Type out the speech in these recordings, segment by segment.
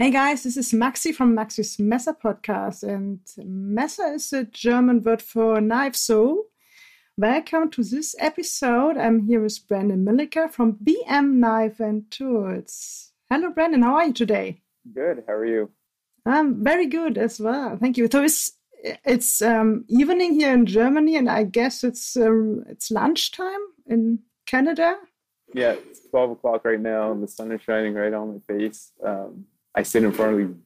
Hey guys, this is Maxi from Maxi's Messer podcast, and Messer is a German word for knife. So, welcome to this episode. I'm here with Brendon Milleker from BM Knife and Tools. Hello, Brendon. How are you today? Good. How are you? I'm very good as well. Thank you. So it's it's um, evening here in Germany, and I guess it's um, it's lunchtime in Canada. Yeah, it's twelve o'clock right now, and the sun is shining right on my face. Um, I sit in front of these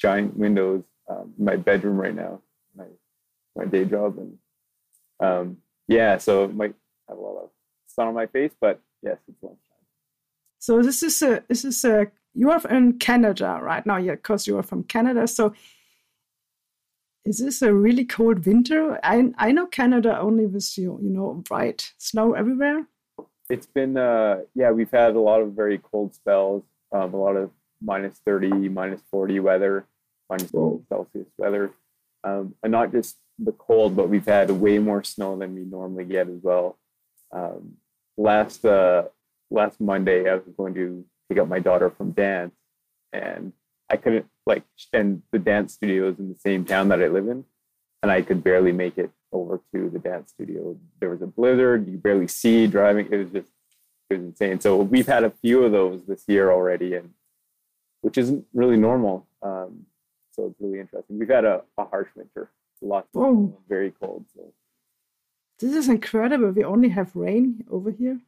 giant windows um, in my bedroom right now, my my day job, and um, yeah, so it might have a lot of sun on my face, but yes, it's lunchtime. So this is a this is a you are in Canada right now, yeah, because you are from Canada. So is this a really cold winter? I I know Canada only with you you know bright snow everywhere. It's been uh yeah we've had a lot of very cold spells, um, a lot of minus 30, minus 40 weather, minus Celsius weather. Um, and not just the cold, but we've had way more snow than we normally get as well. Um, last uh, last Monday, I was going to pick up my daughter from dance, and I couldn't like. And the dance studio is in the same town that I live in, and I could barely make it over to the dance studio. There was a blizzard; you barely see driving. It was just it was insane. So we've had a few of those this year already, and which isn't really normal. Um, so it's really interesting. We've had a, a harsh winter, lots of oh. very cold. So this is incredible. We only have rain over here.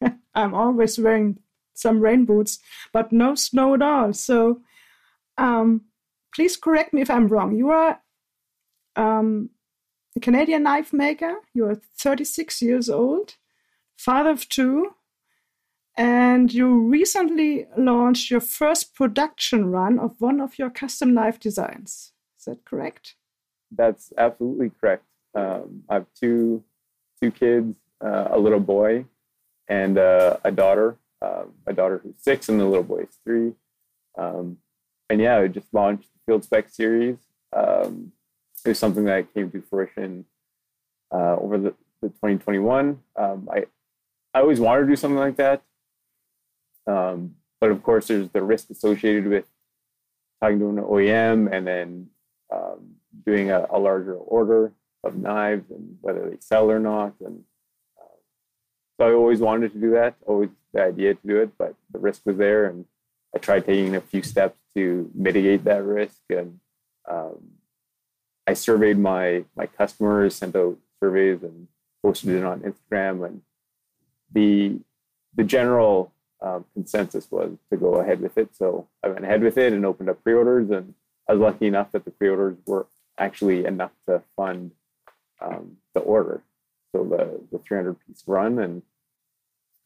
I'm always wearing some rain boots, but no snow at all. So um, please correct me if I'm wrong. You are um, a Canadian knife maker. You are 36 years old, father of two, and you recently launched your first production run of one of your custom knife designs. Is that correct? That's absolutely correct. Um, I have two two kids, uh, a little boy and uh, a daughter. Uh, a daughter who's six and the little boy is three. Um, and yeah, I just launched the Field Spec series. Um, it was something that came to fruition uh, over the, the 2021. Um, I I always wanted to do something like that. Um, but of course, there's the risk associated with talking to an OEM and then um, doing a, a, larger order of knives and whether they sell or not. And uh, so I always wanted to do that, always the idea to do it, but the risk was there. And I tried taking a few steps to mitigate that risk. And um, I surveyed my, my customers, sent out surveys and posted it on Instagram. And the, the general um, consensus was to go ahead with it. So I went ahead with it and opened up pre-orders, and I was lucky enough that the pre-orders were actually enough to fund um, the order. So the the 300 piece run and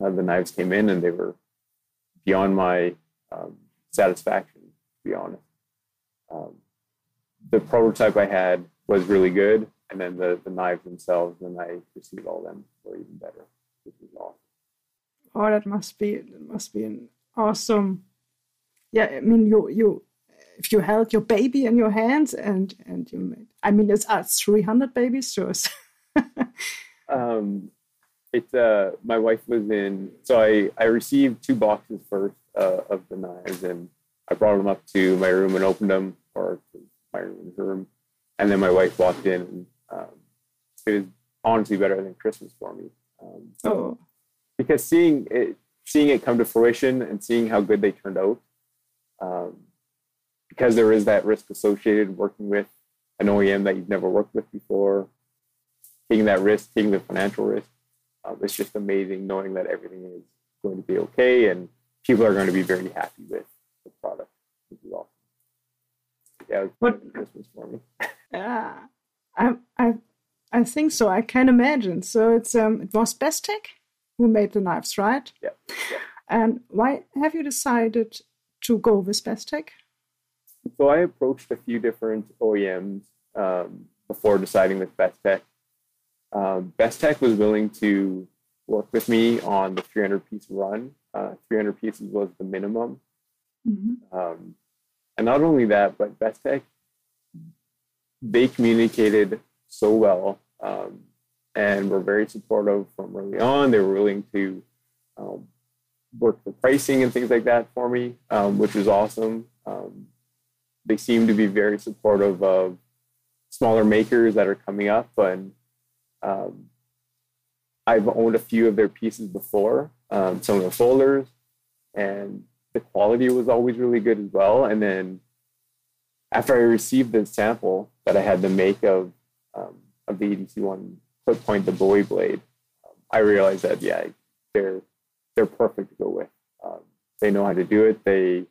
uh, the knives came in, and they were beyond my um, satisfaction. To be honest, um, the prototype I had was really good, and then the the knives themselves, when I received all them, were even better, which awesome oh that must be that must be an awesome yeah i mean you you if you held your baby in your hands and and you made i mean it's uh, 300 babies so um it's uh my wife was in so i i received two boxes first uh, of the knives and i brought them up to my room and opened them or my room, room. And then my wife walked in and um, it was honestly better than christmas for me. Um, oh because seeing it seeing it come to fruition and seeing how good they turned out um, because there is that risk associated working with an OEM that you've never worked with before taking that risk taking the financial risk um, it's just amazing knowing that everything is going to be okay and people are going to be very happy with the product which is awesome. Yeah what Christmas for me. Yeah I, I I think so. I can imagine. So it's um it was Bestech who made the knives, right? Yeah. yeah. And why have you decided to go with Bestech? So I approached a few different OEMs um, before deciding with Bestech. Um, Bestech was willing to work with me on the 300 piece run. Uh, 300 pieces was the minimum. Mm-hmm. Um, and not only that, but Bestech, they communicated so well. Um, and were very supportive from early on. They were willing to um, work the pricing and things like that for me, um, which was awesome. Um, they seem to be very supportive of smaller makers that are coming up, and um, I've owned a few of their pieces before, um, some of the folders, and the quality was always really good as well. And then after I received the sample that I had to make of um, of the EDC one clip point, the Bowie blade, um, I realized that yeah, they're they're perfect to go with. Um, they know how to do it. They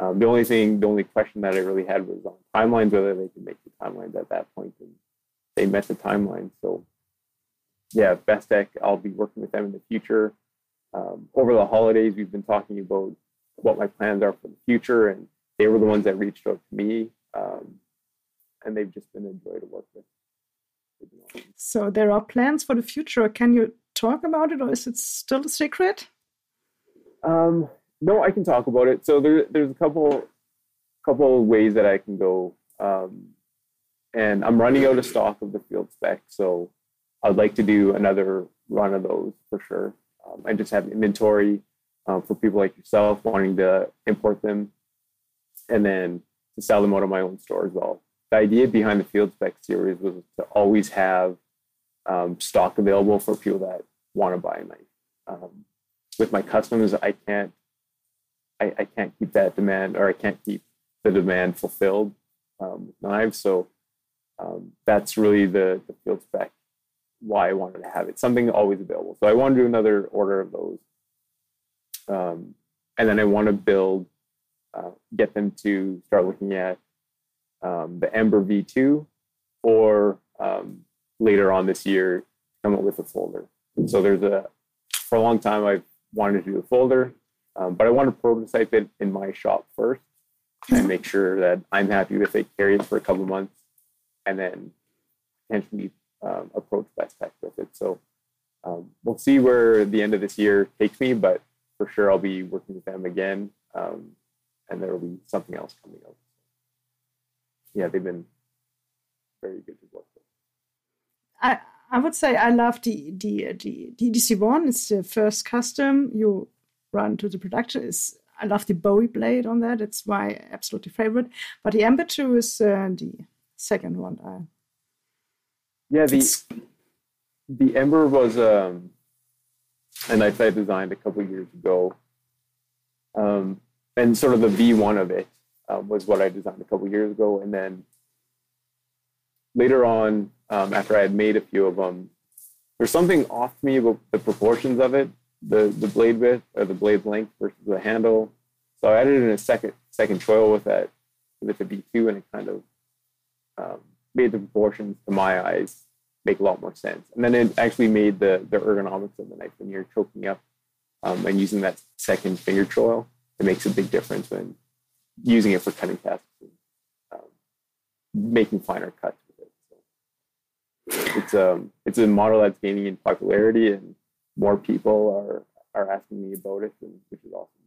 um, the only thing, the only question that I really had was on timelines, whether they could make the timelines at that point, and they met the timeline. So yeah, Best Bestech, I'll be working with them in the future. Um, over the holidays, we've been talking about what my plans are for the future, and they were the ones that reached out to me, um, and they've just been a joy to work with. So there are plans for the future. Can you talk about it, or is it still a secret? Um, no, I can talk about it. So there, there's a couple, couple of ways that I can go, um, and I'm running out of stock of the field spec. So I'd like to do another run of those for sure, um, and just have inventory um, for people like yourself wanting to import them, and then to sell them out of my own store as well. The idea behind the field spec series was to always have um, stock available for people that want to buy a knife. Um, with my customers, I can't I, I, can't keep that demand or I can't keep the demand fulfilled um, with knives. So um, that's really the, the field spec why I wanted to have it. Something always available. So I want to do another order of those. Um, and then I want to build, uh, get them to start looking at um, the Ember V2 or um, later on this year, come up with a folder. So there's a, for a long time, I've wanted to do a folder, um, but I want to prototype it in my shop first and make sure that I'm happy with it, carry it for a couple months, and then potentially um, approach Bestech with it. So um, we'll see where the end of this year takes me, but for sure I'll be working with them again, um, and there will be something else coming up. Yeah, they've been very good to work with. I I would say I love the the the, the EDC one. It's the first custom you run to the production. Is I love the Bowie blade on that. It's my absolutely favorite. But the Ember two is uh, the second one. I, yeah, the the Ember was um, a knife I designed a couple years ago, um, and sort of the V one of it um, was what I designed a couple years ago, and then later on, um, after I had made a few of them, there's something off me about the proportions of it, the the blade width or the blade length versus the handle. So I added in a second second choil with that with the V2, and it kind of um, made the proportions to my eyes make a lot more sense. And then it actually made the the ergonomics of the knife when you're choking up um, and using that second finger choil. It makes a big difference when using it for cutting tasks, and, um, making finer cuts with it. it's um it's a model that's gaining in popularity and more people are are asking me about it and which is awesome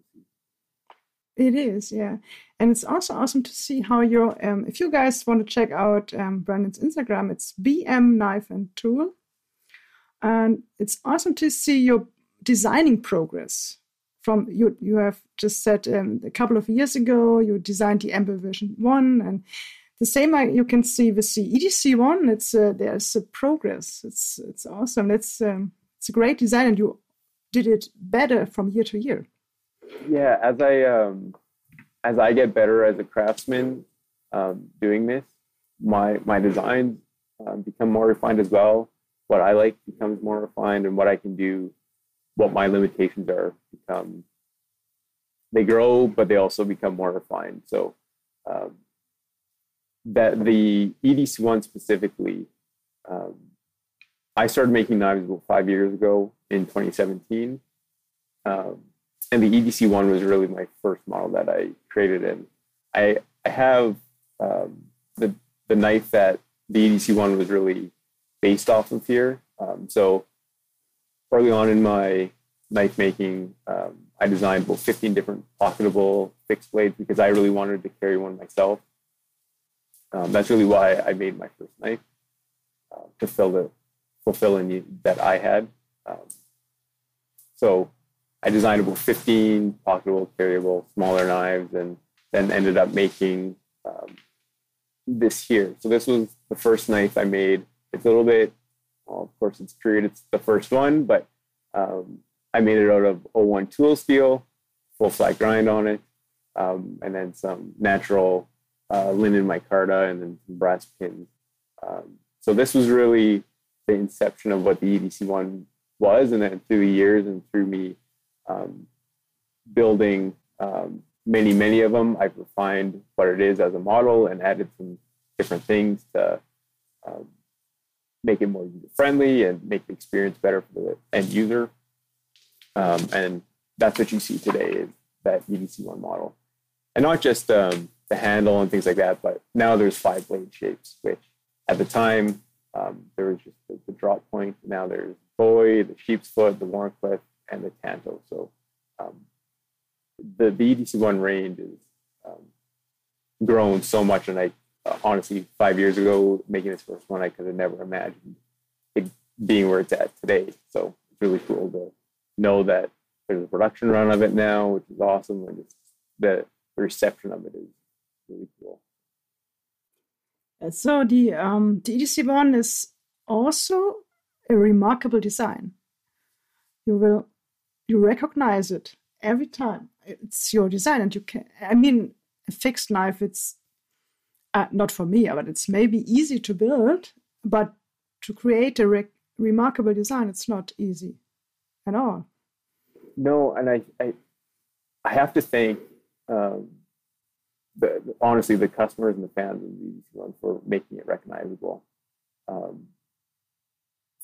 it is yeah. And it's also awesome to see how your um if you guys want to check out um brendon's instagram it's bm knife and tool. And it's awesome to see your designing progress from you you have just said um, a couple of years ago you designed the ember version 1 and the same you can see with the EDC one. It's uh, there's a progress. It's it's awesome. It's um, it's a great design, and you did it better from year to year. Yeah, as I um, as I get better as a craftsman um, doing this, my my designs um, become more refined as well. What I like becomes more refined, and what I can do, what my limitations are, become they grow, but they also become more refined. So um, that the EDC one specifically, um, I started making knives about five years ago in 2017. Um, and the EDC one was really my first model that I created. And I, I have um, the, the knife that the EDC one was really based off of here. Um, so early on in my knife making, um, I designed about 15 different pocketable fixed blades because I really wanted to carry one myself. Um, that's really why I made my first knife uh, to fill the fulfill a need that I had. Um, so I designed about 15 pocketable, carryable, smaller knives, and then ended up making um, this here. So this was the first knife I made. It's a little bit, well, of course, it's crude. It's the first one, but um, I made it out of O1 tool steel, full flat grind on it, um, and then some natural uh, linen micarta and then some brass pins. Um, so this was really the inception of what the EDC one was, and then through the years and through me um, building um, many, many of them. I've refined what it is as a model and added some different things to um, make it more user friendly and make the experience better for the end user. Um, and that's what you see today is that EDC1 model. And not just um, the handle and things like that, but now there's five blade shapes, which at the time um, there was just the, the drop point. Now there's Bowie, the sheep's foot, the Wharncliffe, and the Tanto. So um, the, the EDC1 range is um, grown so much. And I honestly, five years ago, making this first one, I could have never imagined it being where it's at today. So it's really cool to know that there's a production run of it now, which is awesome. And the, reception of it is really cool. So the um, the EDC1 is also a remarkable design. You will you recognize it every time. It's your design, and you can. I mean, a fixed knife. It's uh, not for me, but it's maybe easy to build, but to create a re- remarkable design, it's not easy at all. No, and I I, I have to thank um, the, honestly the customers and the fans of the one for making it recognizable. Um,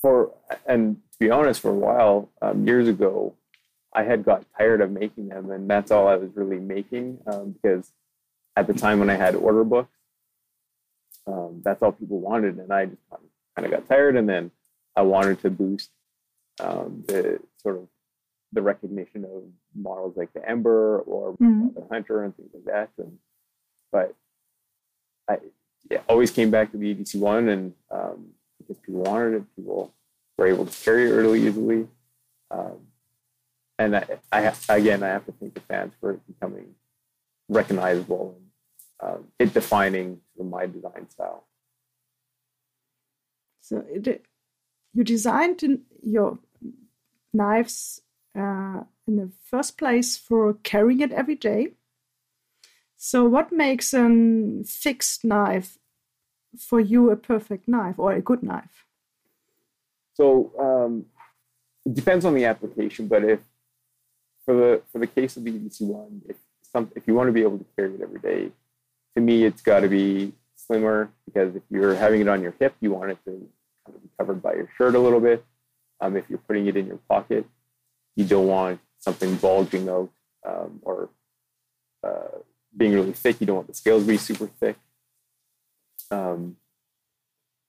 for and to be honest, for a while um, years ago, I had got tired of making them, and that's all I was really making um, because at the time when I had order books, um, that's all people wanted, and I just kind of got tired. And then I wanted to boost um, the sort of the recognition of models like the Ember or mm-hmm. the Hunter and things like that. And but I always came back to the EDC one, and um, because people wanted it, people were able to carry it really easily. Um, and I, I, again, I have to thank the fans for becoming recognizable um, it defining my design style. So it, you designed your knives uh, in the first place for carrying it every day. So, what makes a fixed knife for you a perfect knife or a good knife? So, um, it depends on the application, but if for the for the case of the EDC one, if some if you want to be able to carry it every day, to me it's got to be slimmer because if you're having it on your hip, you want it to kind of be covered by your shirt a little bit. Um, if you're putting it in your pocket, you don't want something bulging out um, or uh, being really thick. You don't want the scales to be super thick. Um,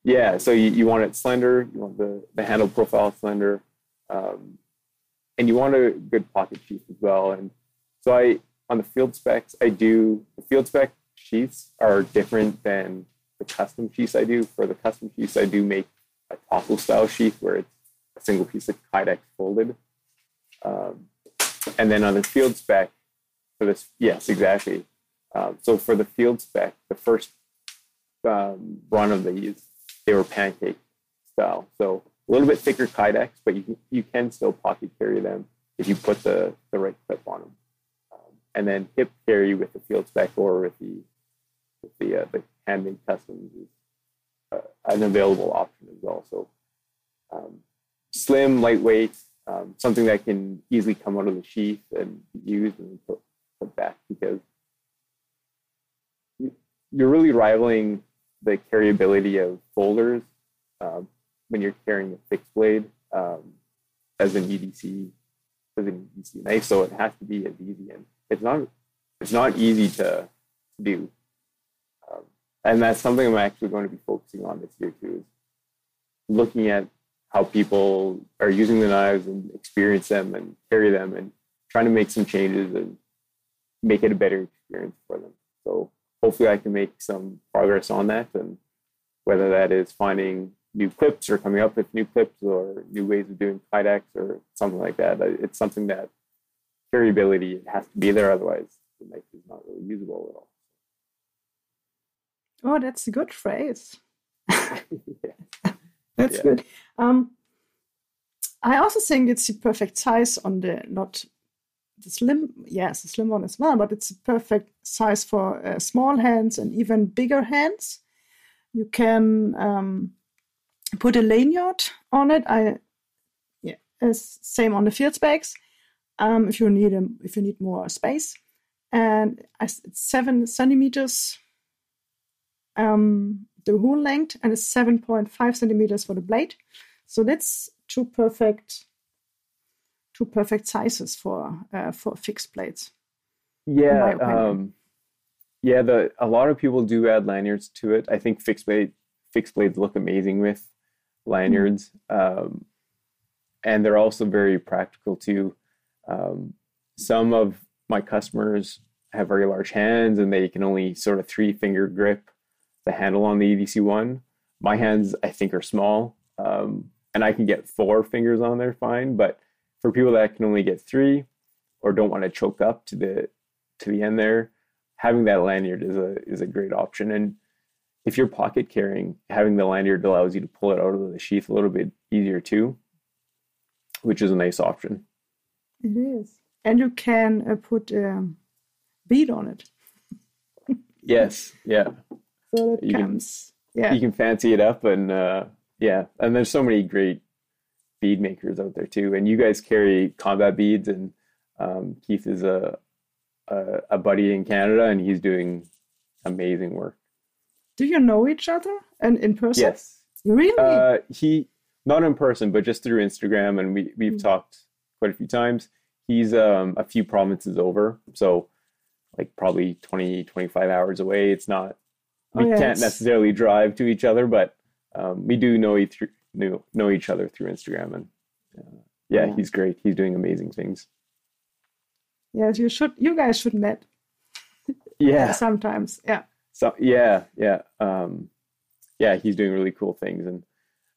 yeah, so you, you want it slender. You want the, the handle profile slender. Um, and you want a good pocket sheath as well. And so I, on the field specs, I do the field spec sheaths are different than the custom sheaths I do. For the custom sheaths, I do make a taco style sheath where it's a single piece of Kydex folded. Um, and then on the field spec, for this, yes, exactly. Um, so for the field spec, the first um, run of these, they were pancake style. So a little bit thicker Kydex, but you can, you can still pocket carry them if you put the, the right clip on them. And then hip carry with the field spec or with the with the uh, the handmade customs is uh, an available option as well. So um, slim, lightweight, um, something that can easily come out of the sheath and be used and put, put back because you're really rivaling the carryability of folders um, when you're carrying a fixed blade um, as an EDC as an EDC knife. So it has to be as easy, and it's not it's not easy to do. Um, and that's something I'm actually going to be focusing on this year too. Is looking at how people are using the knives and experience them and carry them, and trying to make some changes and make it a better experience for them. So hopefully, I can make some progress on that, and whether that is finding new clips or coming up with new clips or new ways of doing Kydex or something like that. It's something that variability has to be there, otherwise the knife is not really usable at all. Oh, that's a good phrase. yeah. That's Yeah. good. Um, I also think it's the perfect size on the not the slim. Yes, the slim one as well, but it's a perfect size for uh, small hands and even bigger hands. You can um, put a lanyard on it. I yeah, same on the field specs. Um, if you need a, if you need more space, and it's seven centimeters um, the whole length and it's 7.5 centimeters for the blade. So that's two perfect two perfect sizes for uh, for fixed blades. Yeah, um, yeah. The a lot of people do add lanyards to it. I think fixed blade fixed blades look amazing with lanyards, um, and they're also very practical too. Um, some of my customers have very large hands, and they can only sort of three finger grip the handle on the EDC one. My hands, I think, are small, um, and I can get four fingers on there fine. But for people that can only get three, or don't want to choke up to the to the end there, having that lanyard is a is a great option. And if you're pocket carrying, having the lanyard allows you to pull it out of the sheath a little bit easier too, which is a nice option. It is, and you can uh, put a bead on it, Yes, yeah, so it You can- comes. Yeah, you can fancy it up, and uh, yeah, and there's so many great bead makers out there too. And you guys carry combat beads, and um, Keith is a, a a buddy in Canada, and he's doing amazing work. do you know each other and in person? Yes, really. Uh, he not in person, but just through Instagram, and we we've Mm. talked quite a few times. He's um, a few provinces over, so like probably 20, 25 hours away. It's not we Oh, yeah, can't it's- necessarily drive to each other, but um, we do know each know, know each other through Instagram, and uh, yeah, Yeah. he's great. He's doing amazing things. yes, you should. You guys should met Yeah, sometimes. Yeah. So yeah, yeah, um, yeah. He's doing really cool things, and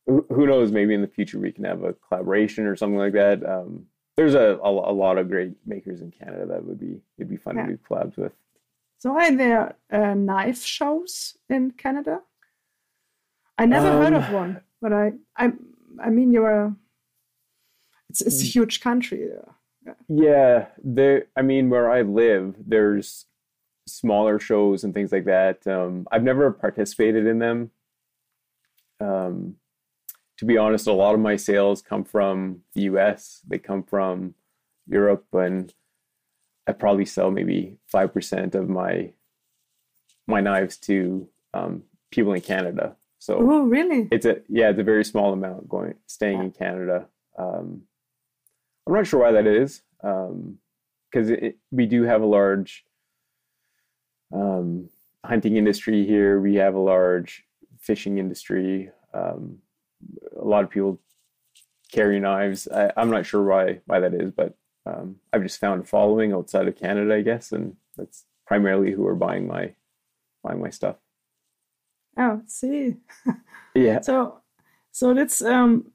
who, who knows? Maybe in the future we can have a collaboration or something like that. Um, there's a, a a lot of great makers in Canada that would be it'd be fun Yeah. to do collabs with. So are there uh, knife shows in Canada? I never heard Um, of one, but I, I, I mean, you're. It's it's a Mm. huge country. uh, Yeah, there. I mean, where I live, there's smaller shows and things like that. Um, I've never participated in them. Um, to be honest, a lot of my sales come from the U.S. They come from Europe, and I probably sell maybe five percent of my my knives to um, people in Canada. So Oh, really? it's a yeah, it's a very small amount going staying in Canada. Um, I'm not sure why that is, because it we do have a large um, hunting industry here. We have a large fishing industry. Um, a lot of people carry knives. I, I'm not sure why why that is, but um, I've just found a following outside of Canada, I guess, and that's primarily who are buying my buying my stuff. Oh, see. Yeah. So, so that's um.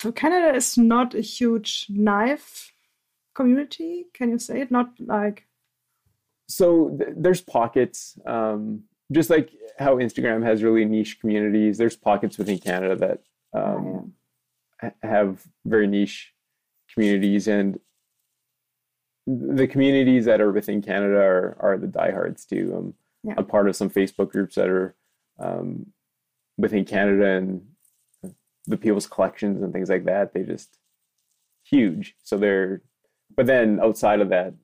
So Canada is not a huge knife community. Can you say it? Not like so th- there's pockets um, just like how instagram has really niche communities. There's pockets within canada that um, have very niche communities and the communities that are within canada are, are the diehards too. Um, Yeah. i'm a part of some facebook groups that are um, within canada and the people's collections and things like that they just huge. So they're but then outside of that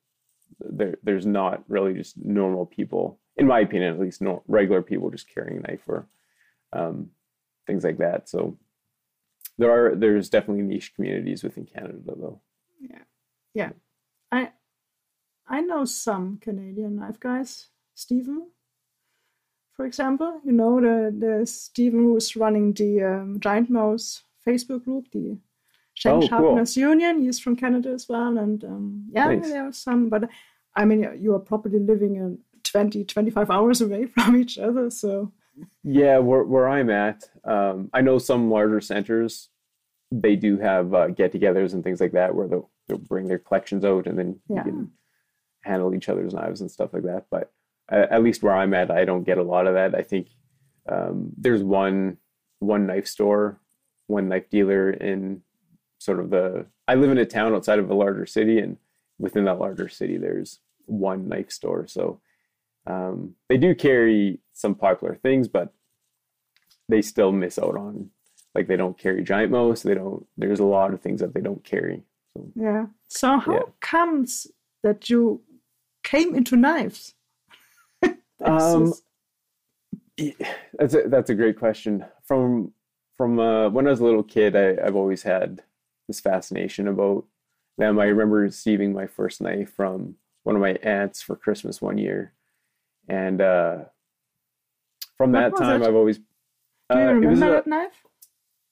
there there's not really just normal people in my opinion at least no, regular people just carrying a knife or um, things like that so there are there's definitely niche communities within canada though Yeah, yeah. I I know some Canadian knife guys. Stephen, for example, you know the the Stephen who's running the um, Giant Mouse Facebook group, the Shank Oh, cool. Sharpeners Union. He's from Canada as well, and um, yeah, Nice. there are some. But I mean, you are probably living in 20, 25 hours away from each other, so yeah where, where i'm at um, i know some larger centers they do have uh, get-togethers and things like that where the they'll bring their collections out, and then Yeah. you can handle each other's knives and stuff like that. But uh, at least where I'm at, I don't get a lot of that. I think um, there's one one knife store, one knife dealer in sort of the. I live in a town outside of a larger city, and within that larger city, there's one knife store. So um, they do carry some popular things, but they still miss out on like they don't carry giant mouse. They don't. There's a lot of things that they don't carry. So Yeah. So how Yeah. comes that you came into knives? Um, That's a, that's a great question. From from uh, when I was a little kid, I, I've always had this fascination about them. I remember receiving my first knife from one of my aunts for Christmas one year, and uh, from What that time, it? I've always. Do you uh, remember a- that knife?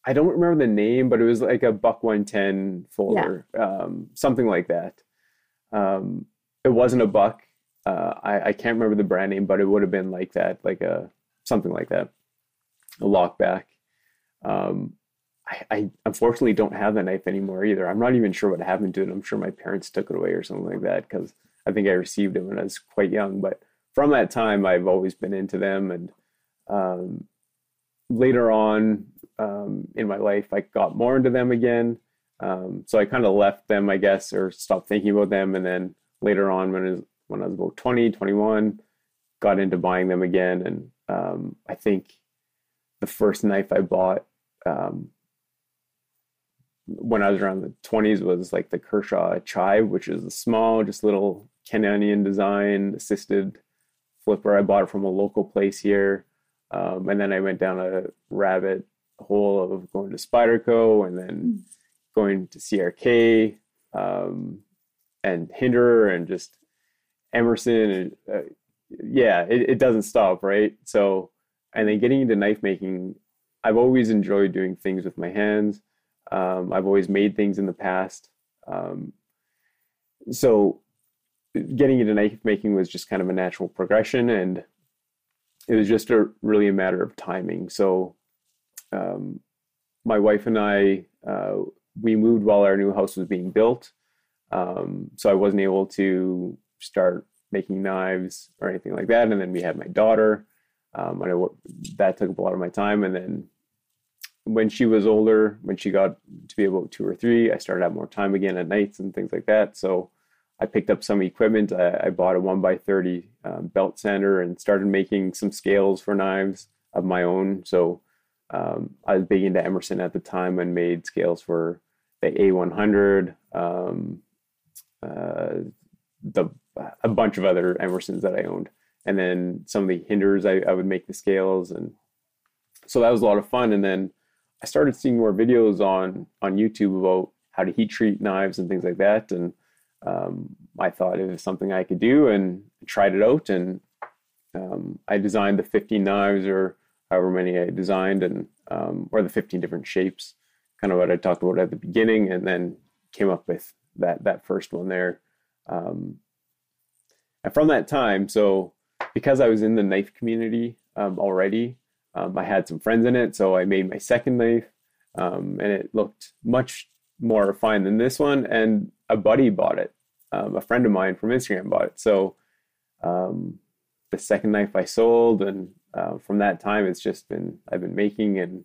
I don't remember the name, but it was like a Buck 110 folder, um, something like that. Um, it wasn't a Buck. Uh, I, I can't remember the brand name, but it would have been like that, like a something like that, a lockback. Um, I, I unfortunately don't have the knife anymore either. I'm not even sure what happened to it. I'm sure my parents took it away or something like that because I think I received it when I was quite young. But from that time, I've always been into them, and um, later on um, in my life, I got more into them again. Um, so I kind of left them, I guess, or stopped thinking about them. And then later on, when I was, when I was about 20, 21, got into buying them again. And um, I think the first knife I bought um, when I was around the 20s was like the Kershaw Chive, which is a small, just little Canadian design assisted flipper. I bought it from a local place here. Um, and then I went down a rabbit hole of going to Spyderco and then going to CRK um, and Hinderer and just Emerson. And uh, yeah, it, it doesn't stop, right? So, and then getting into knife making, I've always enjoyed doing things with my hands. Um, I've always made things in the past. Um, so, getting into knife making was just kind of a natural progression. And it was just a really a matter of timing. So, um, my wife and I, uh, we moved while our new house was being built. Um, so I wasn't able to start making knives or anything like that. And then we had my daughter, um, and that took up a lot of my time. And then when she was older, when she got to be about two or three, I started have more time again at nights and things like that. So I picked up some equipment. I, I bought a one by thirty um, belt sander and started making some scales for knives of my own. So um, I was big into Emerson at the time and made scales for the A100, um, uh, the a bunch of other Emersons that I owned, and then some of the Hinders I, I would make the scales, and so that was a lot of fun. And then I started seeing more videos on on YouTube about how to heat treat knives and things like that, and um, I thought it was something I could do, and tried it out, and um, I designed the 15 knives or however many I designed, and um, or the 15 different shapes, kind of what I talked about at the beginning, and then came up with that that first one there. Um, and from that time, so because I was in the knife community um, already, um, I had some friends in it, so I made my second knife, and it looked much more refined than this one. And a buddy bought it, um, a friend of mine from Instagram bought it. So um, the second knife I sold, and uh, from that time, it's just been I've been making. And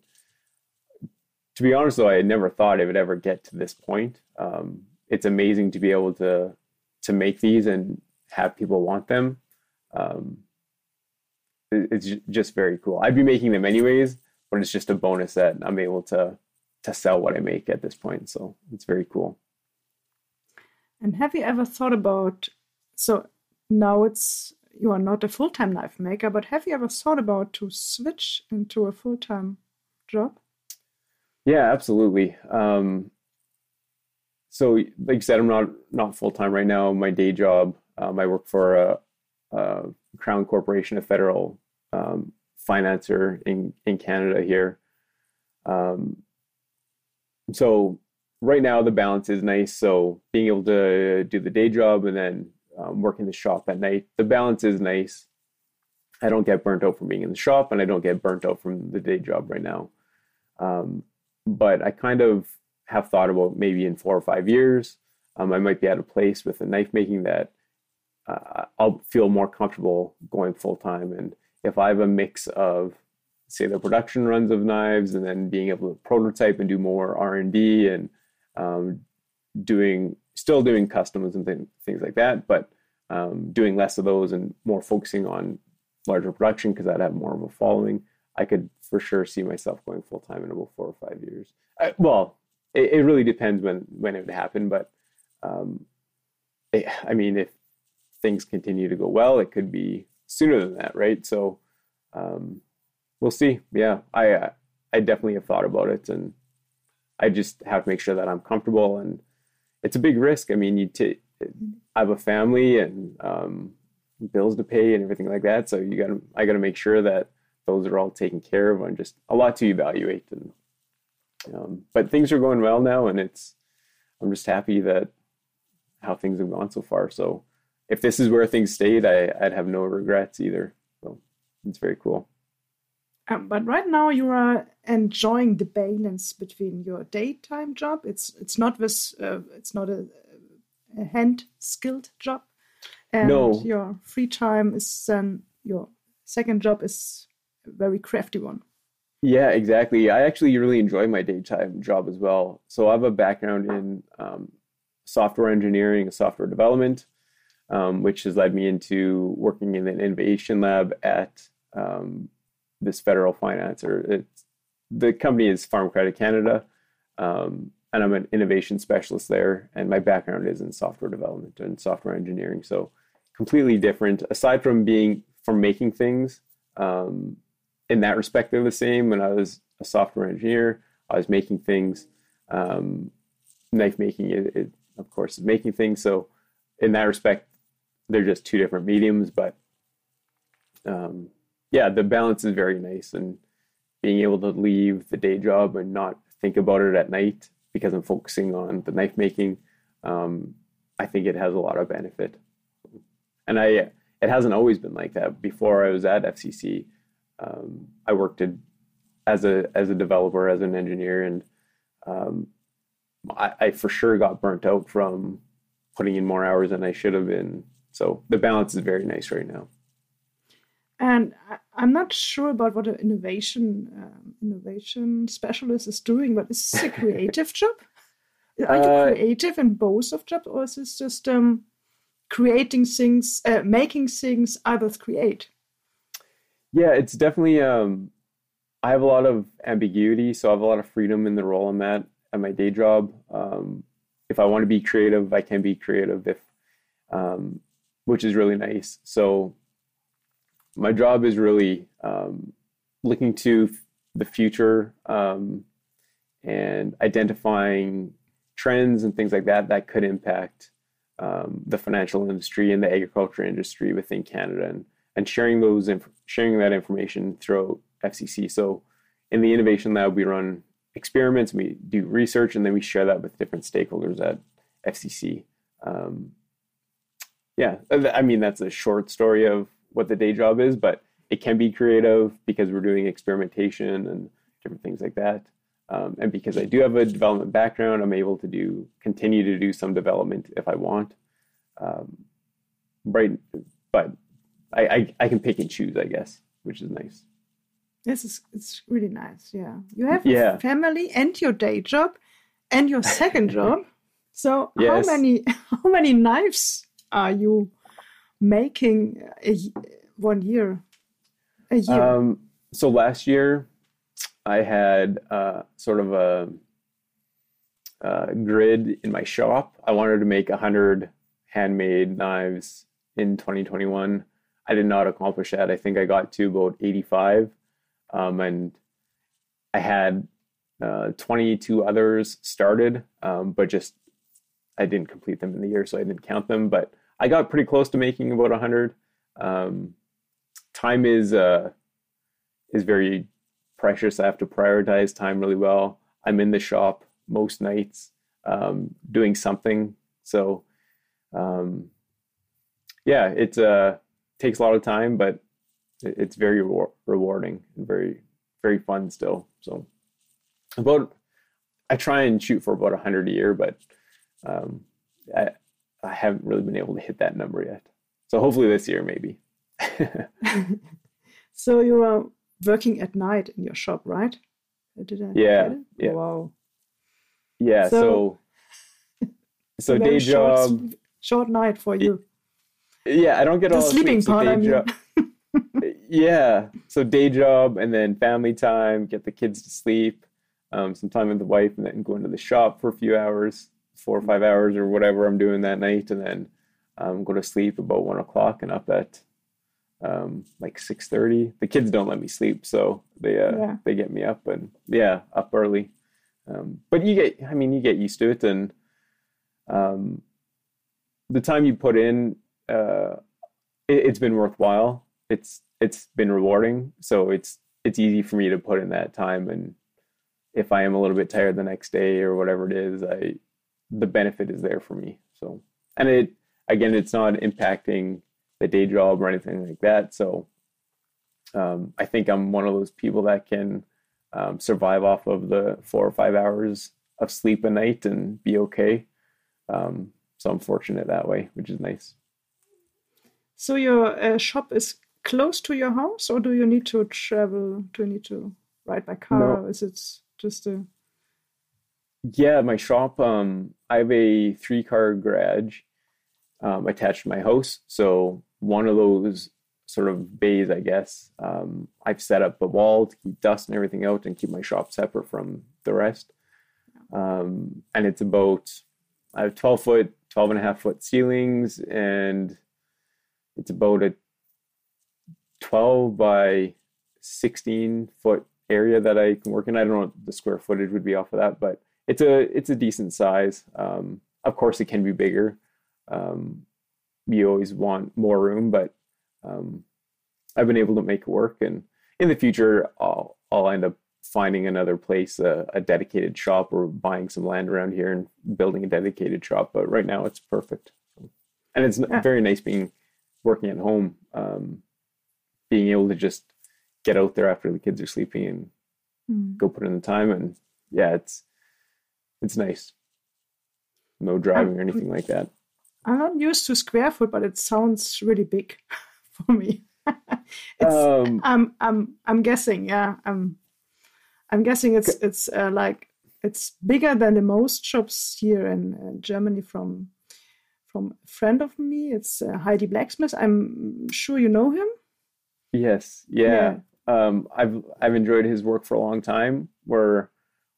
to be honest, though, I had never thought it would ever get to this point. Um, it's amazing to be able to to make these and have people want them. Um, it- it's just very cool. I'd be making them anyways, but it's just a bonus that I'm able to to sell what I make at this point. So it's very cool. And have you ever thought about so now it's you are not a full-time knife maker, but have you ever thought about to switch into a full-time job? Yeah, absolutely. Um, so, like you said, I'm not not full time right now. My day job, um, I work for a, a Crown Corporation, a federal um, financer in in Canada here. Um, so right now the balance is nice. So being able to do the day job and then um, work in the shop at night, the balance is nice. I don't get burnt out from being in the shop, and I don't get burnt out from the day job right now. Um, but I kind of have thought about maybe in four or five years, um, I might be at a place with the knife making that uh, I'll feel more comfortable going full time. And if I have a mix of say the production runs of knives and then being able to prototype and do more r&d and um, doing still doing customs and th- things like that but um, doing less of those and more focusing on larger production because i'd have more of a following i could for sure see myself going full-time in about four or five years I, well it, it, really depends when when it would happen but um, it, i mean if things continue to go well it could be sooner than that right so um, we'll see. Yeah, I I definitely have thought about it, and I just have to make sure that I'm comfortable. And it's a big risk. I mean, you t- I have a family and um, bills to pay and everything like that. So you got to I got to make sure that those are all taken care of. And just a lot to evaluate. And um, but things are going well now, and it's I'm just happy that how things have gone so far. So if this is where things stayed, I, I'd have no regrets either. So it's very cool. Um, but right now you are enjoying the balance between your daytime job. It's it's not this uh, it's not a, a hand skilled job, and no. your free time is then your second job is a very crafty one. Yeah, exactly. I actually really enjoy my daytime job as well. So I have a background in um, software engineering and software development, um, which has led me into working in an innovation lab at um, this federal financer. It's, the company is Farm Credit Canada, um, and I'm an innovation specialist there. And my background is in software development and software engineering, so completely different. Aside from being from making things, um, in that respect, they're the same. When I was a software engineer, I was making things. Um, knife making, it, it, of course, is making things. So in that respect, they're just two different mediums, but um, yeah, the balance is very nice and being able to leave the day job and not think about it at night because I'm focusing on the knife making. Um, I think it has a lot of benefit. And I, it hasn't always been like that. Before I was at FCC, um, I worked as a as a developer, as an engineer, and um, I, I for sure got burnt out from putting in more hours than I should have been. So the balance is very nice right now. And I, am not sure about what an innovation um, innovation specialist is doing, but is this a creative job? Are you uh, creative in both of jobs, or is this just um, creating things, uh, making things others create? Yeah, it's definitely. Um, I have a lot of ambiguity, so I have a lot of freedom in the role I'm at at my day job. Um, if I want to be creative, I can be creative. If, um, which is really nice. So my job is really um, looking to the future um, and identifying trends and things like that that could impact um, the financial industry and the agriculture industry within Canada and, and sharing those inf- sharing that information through FCC. So in the innovation lab, we run experiments, we do research, and then we share that with different stakeholders at FCC. Um, yeah, I mean that's a short story of what the day job is, but it can be creative because we're doing experimentation and different things like that. Um, and because I do have a development background, I'm able to do continue to do some development if I want. Um, right, but I, I, I can pick and choose, I guess, which is nice. This is it's really nice. Yeah, you have yeah. family and your day job and your second job. So yes. how many how many knives are you making a, one year? A year. Um, so last year, I had uh, sort of a, a, grid in my shop. I wanted to make a hundred handmade knives in 2021. I did not accomplish that. I think I got to about 85, um, and I had uh, 22 others started, um, but just I didn't complete them in the year, so I didn't count them. But I got pretty close to making about 100. Um, time is uh, is very precious. I have to prioritize time really well. I'm in the shop most nights um, doing something. So, um, yeah, it uh, takes a lot of time, but it's very rewarding and very very fun still. So, about I try and shoot for about 100 a year, but um, I, I haven't really been able to hit that number yet. So hopefully this year, maybe. so you are working at night in your shop, right? Did I yeah. Yeah. Wow. Yeah. So, so, so day job. Short, short, night for you. Yeah, I don't get all the all sleeping sleep, part. So I mean. yeah. So day job and then family time, get the kids to sleep, um, some time with the wife, and then go into the shop for a few hours, four or five hours or whatever I'm doing that night, and then um, go to sleep about one o'clock and up at um, like six thirty. The kids don't let me sleep, so they uh, yeah. they get me up and yeah, up early. Um, but you get, I mean, you get used to it, and um, the time you put in, uh, it, it's been worthwhile. It's it's been rewarding, so it's it's easy for me to put in that time. And if I am a little bit tired the next day or whatever it is, I the benefit is there for me. So, and it again, it's not impacting the day job or anything like that. So, um, I think I'm one of those people that can um, survive off of the four or five hours of sleep a night and be okay. Um, so I'm fortunate that way, which is nice. So your uh, shop is close to your house, or do you need to travel? Do you need to ride by car? No. is it just a yeah, my shop. Um, I have a three car garage um, attached to my house. So one of those sort of bays, I guess, um, I've set up a wall to keep dust and everything out and keep my shop separate from the rest. Um, and it's about I have 12 foot, 12 and a half foot ceilings, and it's about a 12 by 16 foot area that I can work in. I don't know what the square footage would be off of that, but it's a it's a decent size. Um, of course, it can be bigger. Um, you always want more room, but um, I've been able to make it work. And in the future, I'll I'll end up finding another place, a, a dedicated shop, or buying some land around here and building a dedicated shop. But right now, it's perfect, and it's yeah. very nice being working at home, um, being able to just get out there after the kids are sleeping and mm. go put in the time. And yeah, it's it's nice. No driving I'm, or anything like that. I'm not used to square foot, but it sounds really big for me. um, I'm I'm I'm guessing, yeah. I'm I'm guessing it's it's uh, like it's bigger than the most shops here in uh, Germany from from a friend of me. It's uh, Heidi Blacksmith. I'm sure you know him. Yes, yeah. yeah. Um, I've I've enjoyed his work for a long time. We're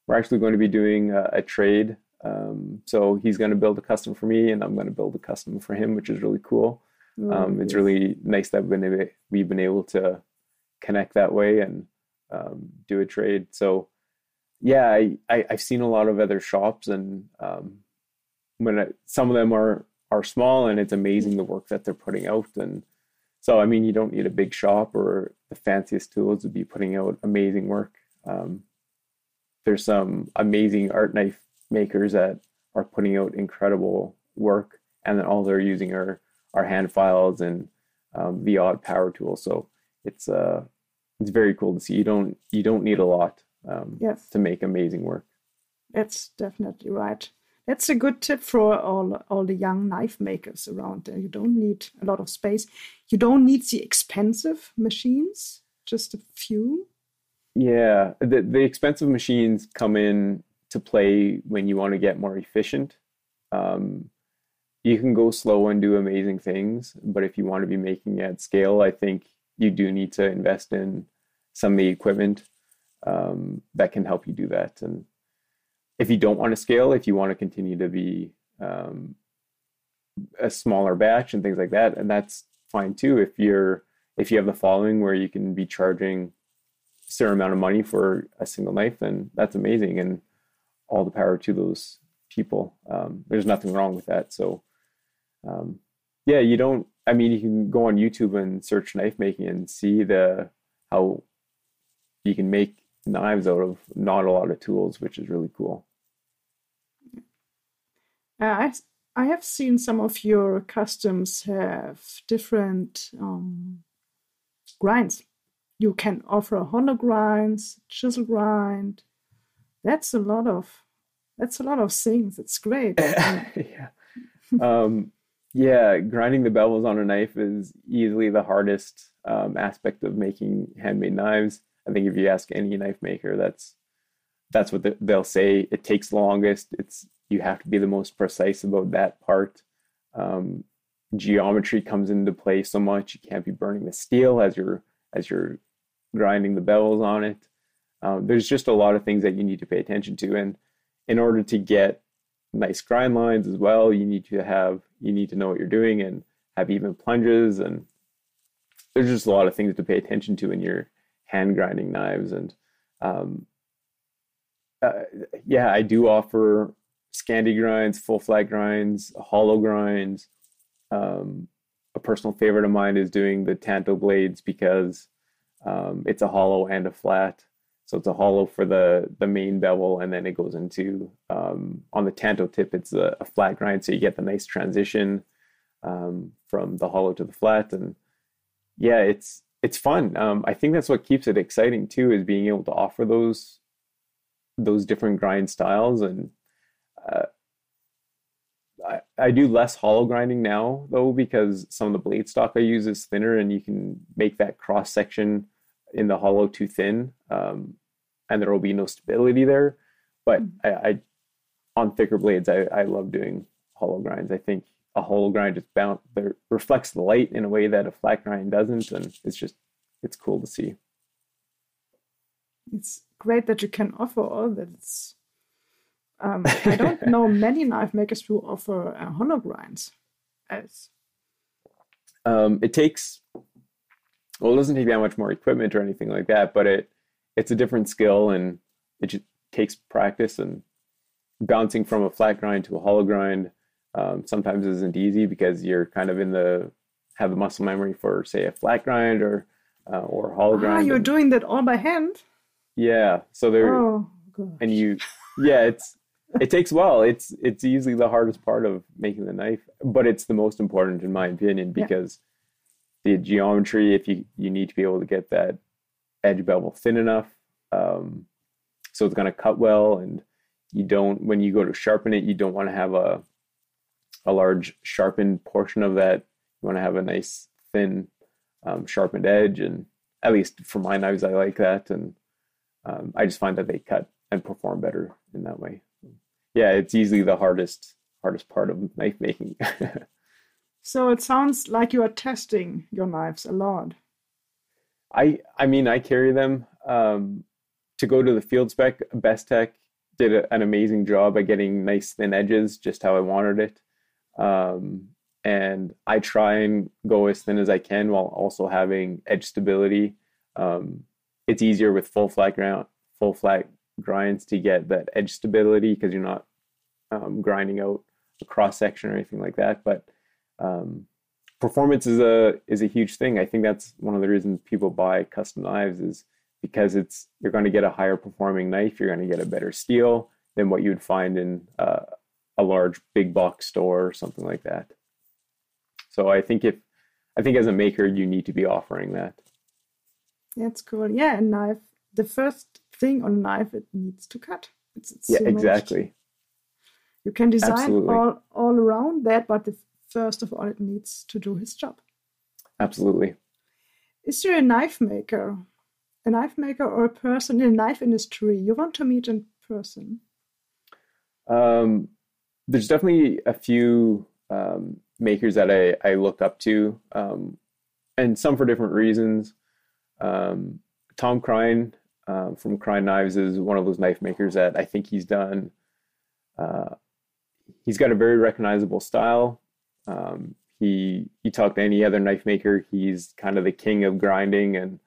we're actually going to be doing a, a trade. Um, so he's going to build a custom for me, and I'm going to build a custom for him, which is really cool. Oh, um, it's really nice that we've been, able, we've been able to connect that way and um, do a trade. So, yeah, I, I have seen a lot of other shops, and um, when I, some of them are are small, and it's amazing the work that they're putting out. And so, I mean, you don't need a big shop or the fanciest tools to be putting out amazing work. Um, there's some amazing art knife makers that are putting out incredible work, and then all they're using are are hand files and um, the odd power tool. So it's uh it's very cool to see. You don't you don't need a lot um, yes. to make amazing work. That's definitely right. That's a good tip for all all the young knife makers around there. You don't need a lot of space. You don't need the expensive machines. Just a few. Yeah, the the expensive machines come in to play when you want to get more efficient. Um, you can go slow and do amazing things, but if you want to be making at scale, I think you do need to invest in some of the equipment um, that can help you do that. And if you don't want to scale, if you want to continue to be um, a smaller batch and things like that, and that's fine too. If you're if you have the following where you can be charging certain amount of money for a single knife, then that's amazing, and all the power to those people. Um, there's nothing wrong with that. So, um, yeah, you don't. I mean, you can go on YouTube and search knife making and see the how you can make knives out of not a lot of tools, which is really cool. Uh, I I have seen some of your customs have different um, grinds you can offer Hondo grinds, chisel grind. That's a lot of that's a lot of things. It's great. yeah. um, yeah, grinding the bevels on a knife is easily the hardest um, aspect of making handmade knives. I think if you ask any knife maker, that's that's what the, they'll say. It takes longest. It's you have to be the most precise about that part. Um, geometry comes into play so much. You can't be burning the steel as you're as you're grinding the bevels on it. Um, there's just a lot of things that you need to pay attention to, and in order to get nice grind lines as well, you need to have you need to know what you're doing and have even plunges, and there's just a lot of things to pay attention to in your hand grinding knives. And um, uh, yeah, I do offer Scandi grinds, full flat grinds, hollow grinds. Um, a personal favorite of mine is doing the Tanto blades because um, it's a hollow and a flat. So it's a hollow for the the main bevel, and then it goes into um, on the Tanto tip. It's a, a, flat grind, so you get the nice transition um, from the hollow to the flat, and yeah, it's it's fun. Um, I think that's what keeps it exciting too, is being able to offer those those different grind styles and uh, I, I do less hollow grinding now though because some of the blade stock I use is thinner and you can make that cross section in the hollow too thin um, and there will be no stability there. But mm. I, I on thicker blades I, I love doing hollow grinds. I think a hollow grind just bounce there reflects the light in a way that a flat grind doesn't and it's just it's cool to see. It's great that you can offer all that. It's um, I don't know many knife makers who offer uh, hollow grinds. As um, it takes well, it doesn't take that much more equipment or anything like that, but it it's a different skill and it just takes practice and bouncing from a flat grind to a hollow grind um, sometimes isn't easy because you're kind of in the have the muscle memory for say a flat grind or uh, or hollow ah, grind. you're and, doing that all by hand. Yeah, so there, oh, and you, yeah, it's it takes while. It's it's easily the hardest part of making the knife, but it's the most important in my opinion because yeah. The geometry. If you you need to be able to get that edge bevel thin enough, um, so it's going to cut well, and you don't when you go to sharpen it, you don't want to have a a large sharpened portion of that. You want to have a nice thin um, sharpened edge, and at least for my knives, I like that, and um, I just find that they cut and perform better in that way yeah, it's easily the hardest hardest part of knife making. so it sounds like you are testing your knives a lot. I I mean I carry them um, to go to the field spec. Bestech did a, an amazing job at getting nice thin edges, just how I wanted it. Um, and I try and go as thin as I can while also having edge stability. Um, it's easier with full flat ground, full flat grinds to get that edge stability because you're not um, grinding out a cross section or anything like that. But um, performance is a is a huge thing. I think that's one of the reasons people buy custom knives is because it's you're going to get a higher performing knife. You're going to get a better steel than what you'd find in uh, a large big box store or something like that. So I think if I think as a maker you need to be offering that. That's cool. Yeah, a knife. The first thing on a knife it needs to cut. It's, it's yeah, so exactly. You can design all all around that, but the, first of all, it needs to do his job. Absolutely. Is there a knife maker, a knife maker, or a person in the knife industry you want to meet in person? Um, there's definitely a few um, makers that I, I look up to, um, and some for different reasons. Um, Tom Krein um, from Krein Knives is one of those knife makers that I think he's done. Uh, he's got a very recognizable style. Um, he you talk to any other knife maker, he's kind of the king of grinding, and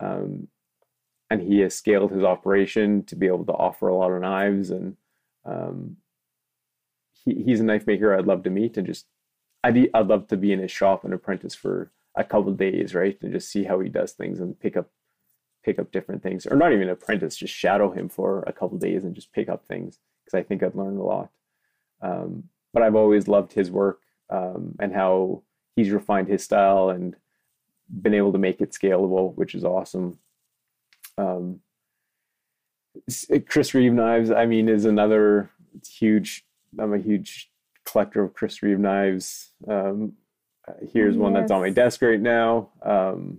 um, and he has scaled his operation to be able to offer a lot of knives. And um, he, he's a knife maker I'd love to meet and just I'd I'd love to be in his shop and apprentice for a couple days, right, and just see how he does things and pick up pick up different things, or not even apprentice, just shadow him for a couple days and just pick up things because I think I'd learn a lot. Um, but I've always loved his work um, and how he's refined his style and been able to make it scalable, which is awesome. Um, Chris Reeve Knives, I mean, is another huge. I'm a huge collector of Chris Reeve knives. Um, here's yes. one that's on my desk right now. Um,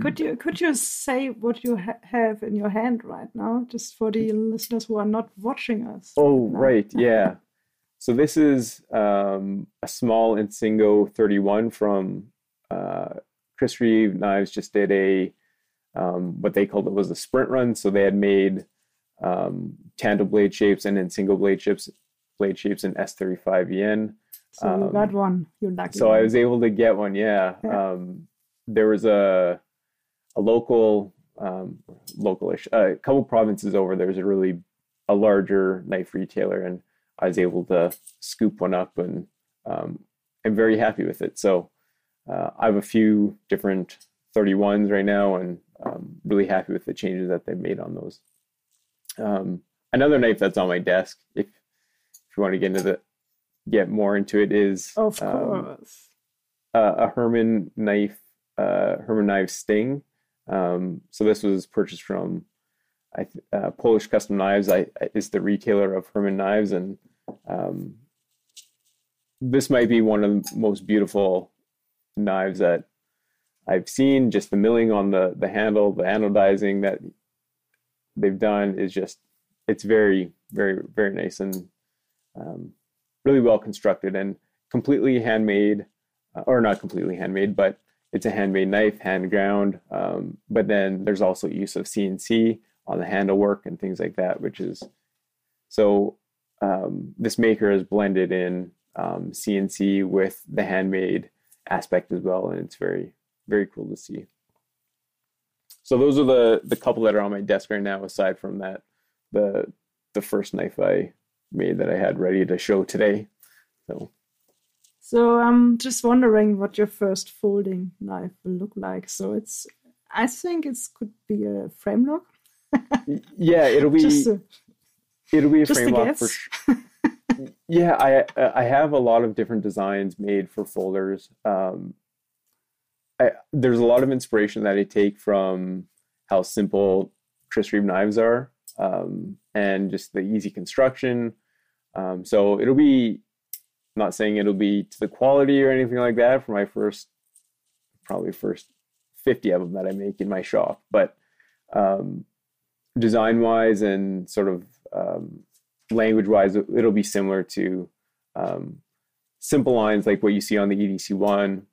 could you could you say what you ha- have in your hand right now, just for the listeners who are not watching us? Oh, right, yeah. So this is um, a small Insingo 31 from uh, Chris Reeve Knives. Just did a um, what they called it was a sprint run. So they had made um, tandem blade shapes and then single blade shapes, blade shapes in S35VN. So you got um, one. You're lucky. So I was able to get one. Yeah. yeah. Um, there was a a local, um, localish, a couple provinces over. There's a really a larger knife retailer, and I was able to scoop one up, and um, I'm very happy with it. So uh, I have a few different 31s right now, and um, really happy with the changes that they've made on those. Um, another knife that's on my desk, if if you want to get into the get more into it, is of um, course uh, a Herman knife, uh, Herman knife Sting. Um, so this was purchased from I, uh, Polish Custom Knives. I is the retailer of Herman knives, and um, this might be one of the most beautiful knives that I've seen. Just the milling on the the handle, the anodizing that they've done is just it's very very very nice and um, really well constructed and completely handmade, uh, or not completely handmade, but it's a handmade knife, hand ground. Um, but then there's also use of CNC on the handle work and things like that, which is so. Um, this maker has blended in um, CNC with the handmade aspect as well, and it's very very cool to see. So those are the the couple that are on my desk right now. Aside from that, the the first knife I made that I had ready to show today. So so I'm just wondering what your first folding knife will look like. So it's, I think it could be a frame lock. Yeah, it'll be. A, it'll be a frame lock for sure. yeah, I I have a lot of different designs made for folders. Um, I, there's a lot of inspiration that I take from how simple Chris Reeve knives are, um, and just the easy construction. Um, so it'll be I'm not saying it'll be to the quality or anything like that for my first, probably first 50 of them that I make in my shop, but um, design wise and sort of um, language wise, it'll be similar to um, simple lines like what you see on the EDC one,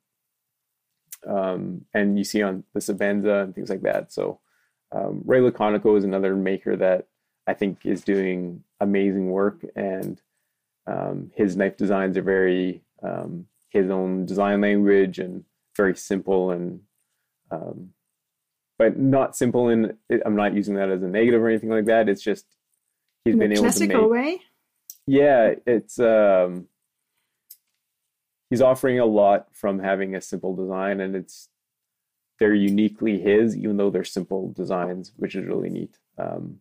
um, and you see on the Sebenza and things like that. So um, Ray Laconico is another maker that I think is doing amazing work and um, his knife designs are very um, his own design language and very simple and but not simple in i'm not using that as a negative or anything like that it's just he's in been able to make way yeah it's um he's offering a lot from having a simple design and it's they're uniquely his even though they're simple designs which is really neat um,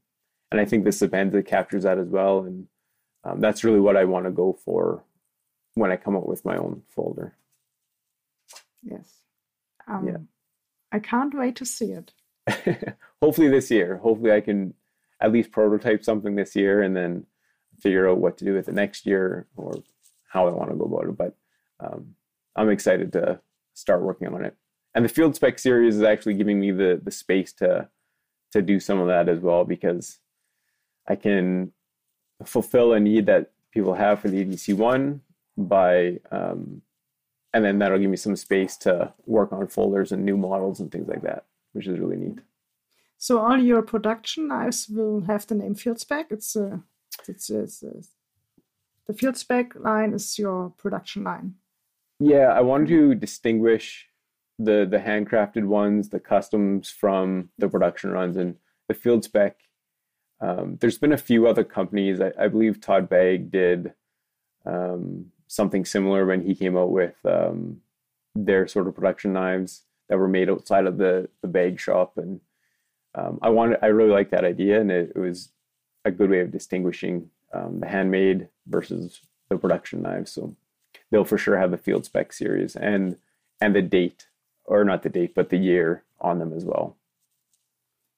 and i think the Sebenza captures that as well and um, that's really what I want to go for when I come up with my own folder. Yes. Um, yeah. I can't wait to see it. Hopefully this year. Hopefully I can at least prototype something this year and then figure out what to do with it next year or how I want to go about it. But um, I'm excited to start working on it. And the field spec series is actually giving me the the space to to do some of that as well because I can fulfill a need that people have for the EDC one by, um, and then that'll give me some space to work on folders and new models and things like that, which is really neat. So all your production knives will have the name Field Spec. It's a, it's, a, it's a, the Field Spec line is your production line. Yeah, I wanted to distinguish the the handcrafted ones, the customs from the production runs, and the Field Spec um, there's been a few other companies. I, I believe Todd Begg did um, something similar when he came out with um, their sort of production knives that were made outside of the the Begg shop. And um, I wanted, I really like that idea, and it, it, was a good way of distinguishing um, the handmade versus the production knives. So they'll for sure have the field spec series and and the date, or not the date, but the year on them as well.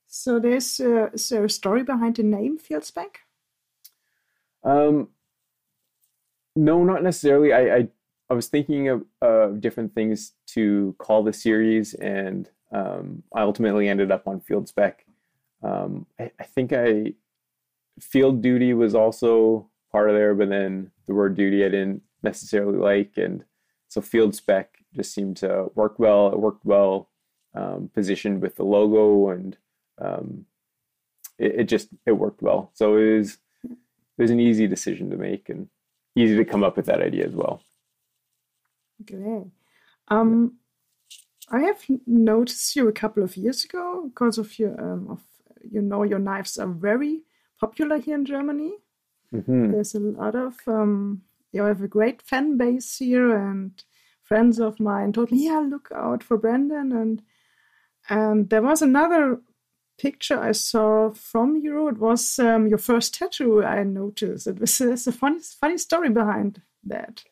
So there's uh, is there a story behind the name Field Spec? Um, no, not necessarily. I, I, I was thinking of, of different things to call the series, and um, I ultimately ended up on field spec. Um, I, I think I field duty was also part of there, but then the word duty I didn't necessarily like, and so field spec just seemed to work well. It worked well um, positioned with the logo, and um, it, it, just it worked well. So it was it was an easy decision to make and easy to come up with that idea as well. Great. Um, I have noticed you a couple of years ago because of your um, of you know your knives are very popular here in Germany. Mm-hmm. There's a lot of um, you have a great fan base here, and friends of mine told me, "Yeah, look out for Brendon." And and there was another picture I saw from you. It was um, your first tattoo. I noticed it was there's a funny funny story behind that.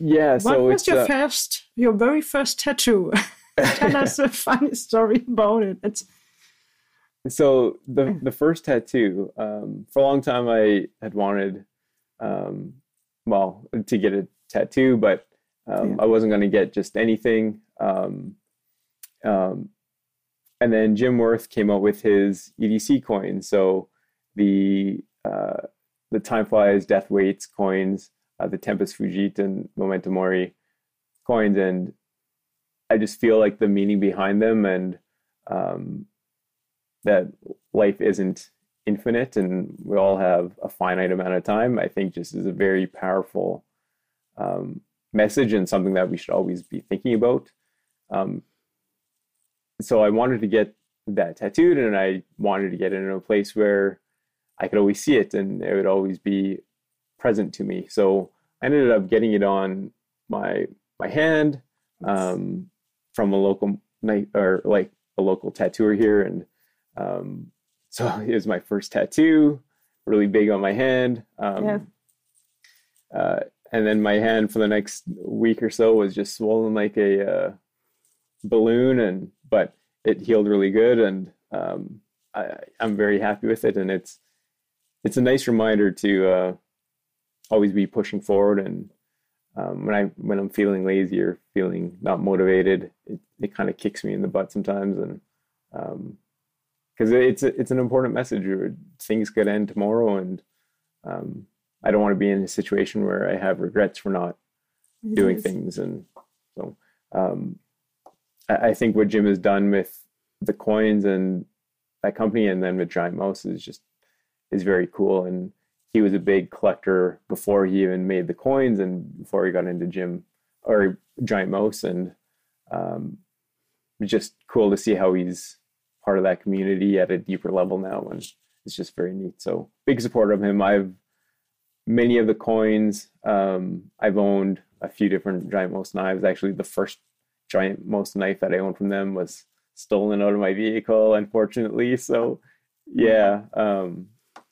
Yeah. What was your uh... first, your very first tattoo? Tell us a funny story about it. It's so the the first tattoo um, for a long time I had wanted um, well to get a tattoo, but um, yeah. I wasn't going to get just anything. Um, um, and then Jim Wirth came out with his EDC coins. So the uh, the Time Flies Death Waits coins, uh, the Tempus Fugit and Memento Mori coins, and I just feel like the meaning behind them and um, that life isn't infinite and we all have a finite amount of time, I think just is a very powerful um, message and something that we should always be thinking about. Um, so I wanted to get that tattooed and I wanted to get it in a place where I could always see it and it would always be present to me. So I ended up getting it on my my hand um, from a local night or like a local tattooer here and um, so it was my first tattoo, really big on my hand. Um, yeah. Uh, and then my hand for the next week or so was just swollen like a uh, balloon, and but it healed really good, and um, I, am very happy with it. And it's it's a nice reminder to uh, always be pushing forward. And um, when I when I'm feeling lazy or feeling not motivated, it, it kind of kicks me in the butt sometimes, and um, because it's a, it's an important message. Things could end tomorrow, and um, I don't want to be in a situation where I have regrets for not doing things. And so, um, I, think what Jim has done with the coins and that company, and then with Giant Mouse, is just is very cool. And he was a big collector before he even made the coins, and before he got into Jim or Giant Mouse, and um, just cool to see how he's part of that community at a deeper level now, and it's just very neat. So big supporter of him. I've many of the coins. Um, I've owned a few different Giant Mouse knives. Actually, the first Giant Mouse knife that I owned from them was stolen out of my vehicle, unfortunately. So yeah, um,